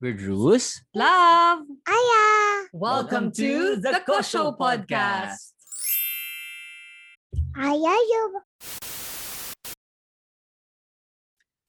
We're Drews. Love! Aya! Welcome to the Kosho Podcast. Aya yung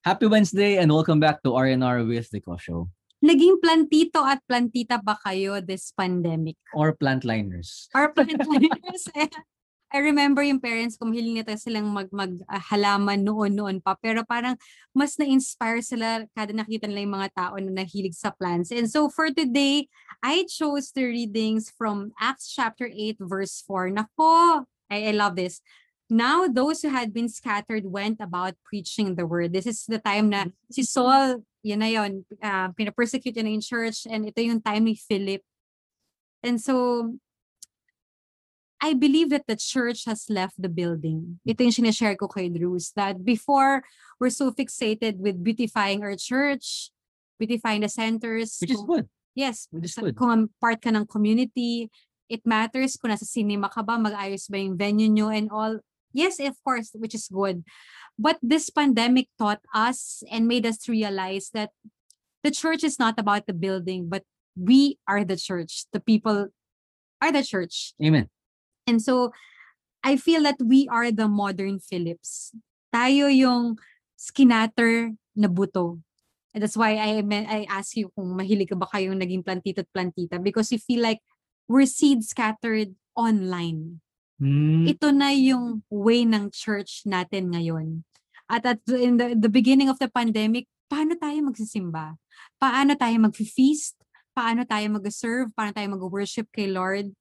Happy Wednesday and welcome back to R&R with the Kosho. Naging plantito at plantita ba kayo this pandemic? Or plantliners. Or plantliners? I remember yung parents ko, mahiling nito silang mag, mag ah, halaman noon-noon pa. Pero parang mas na-inspire sila kada nakita nila yung mga tao na nahilig sa plants. And so for today, I chose the readings from Acts chapter 8 verse 4. Nako, I, I love this. Now those who had been scattered went about preaching the word. This is the time na si Saul, yun na yun, uh, pinapersecute na yung church and ito yung time ni Philip. And so, I believe that the church has left the building. Ito yung sinashare ko kay Drews, that before, we're so fixated with beautifying our church, beautifying the centers. Which is good. Yes, Which is good. kung part ka ng community, it matters kung nasa cinema ka ba, mag-ayos ba yung venue nyo and all. Yes, of course, which is good. But this pandemic taught us and made us realize that the church is not about the building, but we are the church. The people are the church. Amen. And so, I feel that we are the modern Philips. Tayo yung scatter na buto. And that's why I I ask you kung mahilig ka ba kayong naging plantito at plantita because you feel like we're seed scattered online. Hmm. Ito na yung way ng church natin ngayon. At at in the, the beginning of the pandemic, paano tayo magsisimba? Paano tayo mag-feast? Paano tayo mag-serve? Paano tayo mag-worship kay Lord?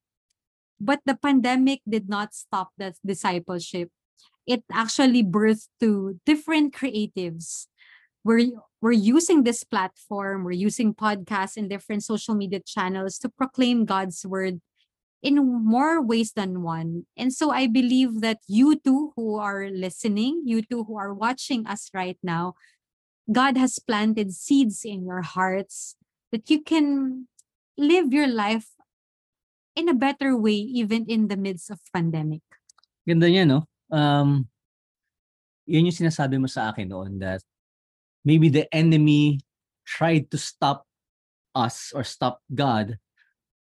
But the pandemic did not stop the discipleship. It actually birthed to different creatives. We're, we're using this platform, we're using podcasts and different social media channels to proclaim God's word in more ways than one. And so I believe that you two who are listening, you two who are watching us right now, God has planted seeds in your hearts that you can live your life in a better way even in the midst of pandemic. Ganda niya, no? Um, yun yung sinasabi mo sa akin noon that maybe the enemy tried to stop us or stop God,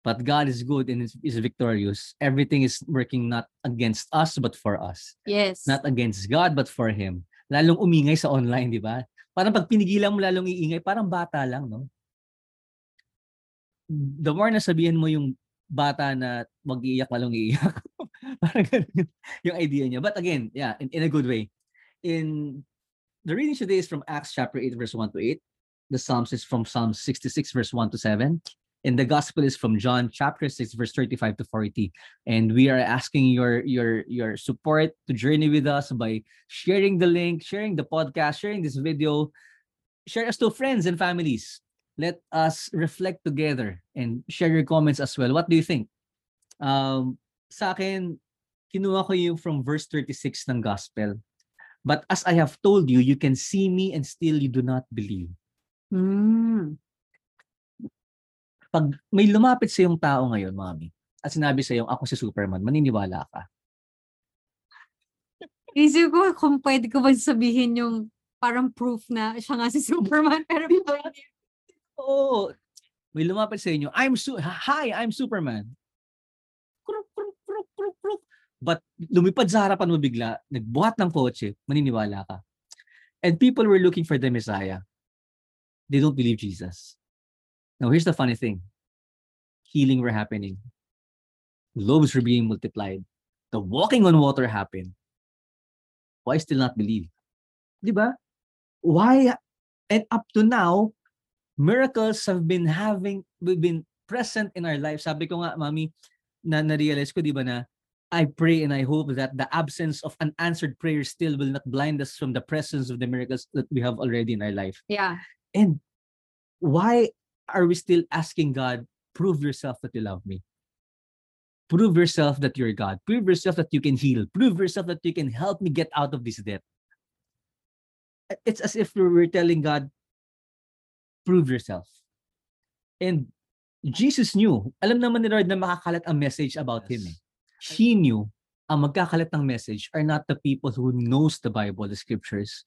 but God is good and is, is victorious. Everything is working not against us, but for us. Yes. Not against God, but for Him. Lalong umingay sa online, di ba? Parang pag pinigilan mo lalong iingay, parang bata lang, no? The more na sabihan mo yung bata na wag iiyak, lalong iiyak. parang ganun yung idea niya. But again, yeah, in, in a good way. In the reading today is from Acts chapter 8, verse 1 to 8. The Psalms is from Psalm 66, verse 1 to 7. And the gospel is from John chapter 6, verse 35 to 40. And we are asking your your your support to journey with us by sharing the link, sharing the podcast, sharing this video, share us to friends and families. Let us reflect together and share your comments as well. What do you think? Um, sa akin, kinuha ko yung from verse 36 ng gospel. But as I have told you, you can see me and still you do not believe. Mm. Pag may lumapit sa yung tao ngayon, mami, at sinabi sa iyo, ako si Superman, maniniwala ka. Isip ko kung pwede ko ba sabihin yung parang proof na siya nga si Superman pero hindi. Oo. May lumapit sa inyo, I'm su hi, I'm Superman. Kruk, kruk, kruk, kruk, kruk. But lumipad sa harapan mo bigla, nagbuhat ng kotse, maniniwala ka. And people were looking for the Messiah. They don't believe Jesus. Now, here's the funny thing. Healing were happening. Loaves were being multiplied. The walking on water happened. Why still not believe? Di ba? Why? And up to now, miracles have been having we've been present in our lives. Sabi ko nga, mami, na na-realize ko, di ba na, I pray and I hope that the absence of unanswered prayers still will not blind us from the presence of the miracles that we have already in our life. Yeah. And why are we still asking God, prove yourself that you love me? Prove yourself that you're God. Prove yourself that you can heal. Prove yourself that you can help me get out of this debt. It's as if we were telling God, prove yourself. And Jesus knew, alam naman ni Lord na makakalat ang message about Him. Eh. He knew ang magkakalat ng message are not the people who knows the Bible, the scriptures,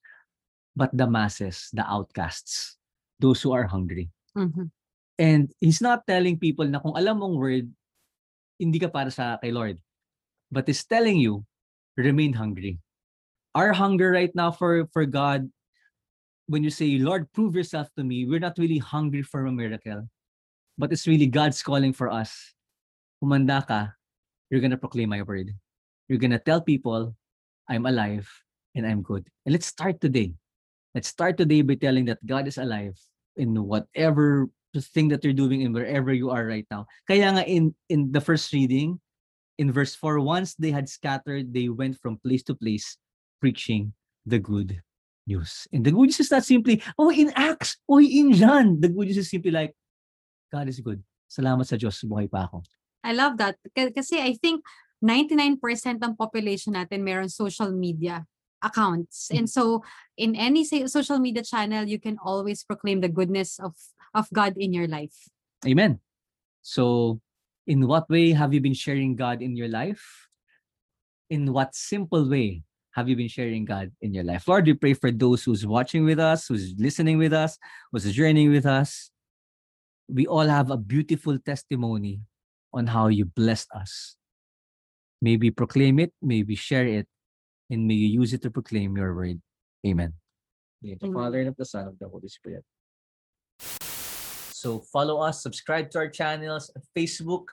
but the masses, the outcasts, those who are hungry. Mhm. And he's not telling people na kung alam mong word, hindi ka para sa kay Lord. But he's telling you, remain hungry. Our hunger right now for, for God, when you say, Lord, prove yourself to me, we're not really hungry for a miracle. But it's really God's calling for us. Humanda ka, you're gonna proclaim my word. You're gonna tell people, I'm alive and I'm good. And let's start today. Let's start today by telling that God is alive in whatever thing that you're doing and wherever you are right now. Kaya nga in in the first reading, in verse 4, once they had scattered, they went from place to place preaching the good news. And the good news is not simply, oh, in Acts, oh, in John. The good news is simply like, God is good. Salamat sa Diyos, buhay pa ako. I love that. K- Kasi I think 99% ng population natin meron social media accounts. Hmm. And so in any social media channel, you can always proclaim the goodness of of God in your life. Amen. So, in what way have you been sharing God in your life? In what simple way have you been sharing God in your life? Lord, we pray for those who's watching with us, who's listening with us, who's journeying with us. We all have a beautiful testimony on how you blessed us. Maybe proclaim it, maybe share it, and may you use it to proclaim your word. Amen. In the the Amen. Father and of the Son and of the Holy Spirit. So follow us, subscribe to our channels, Facebook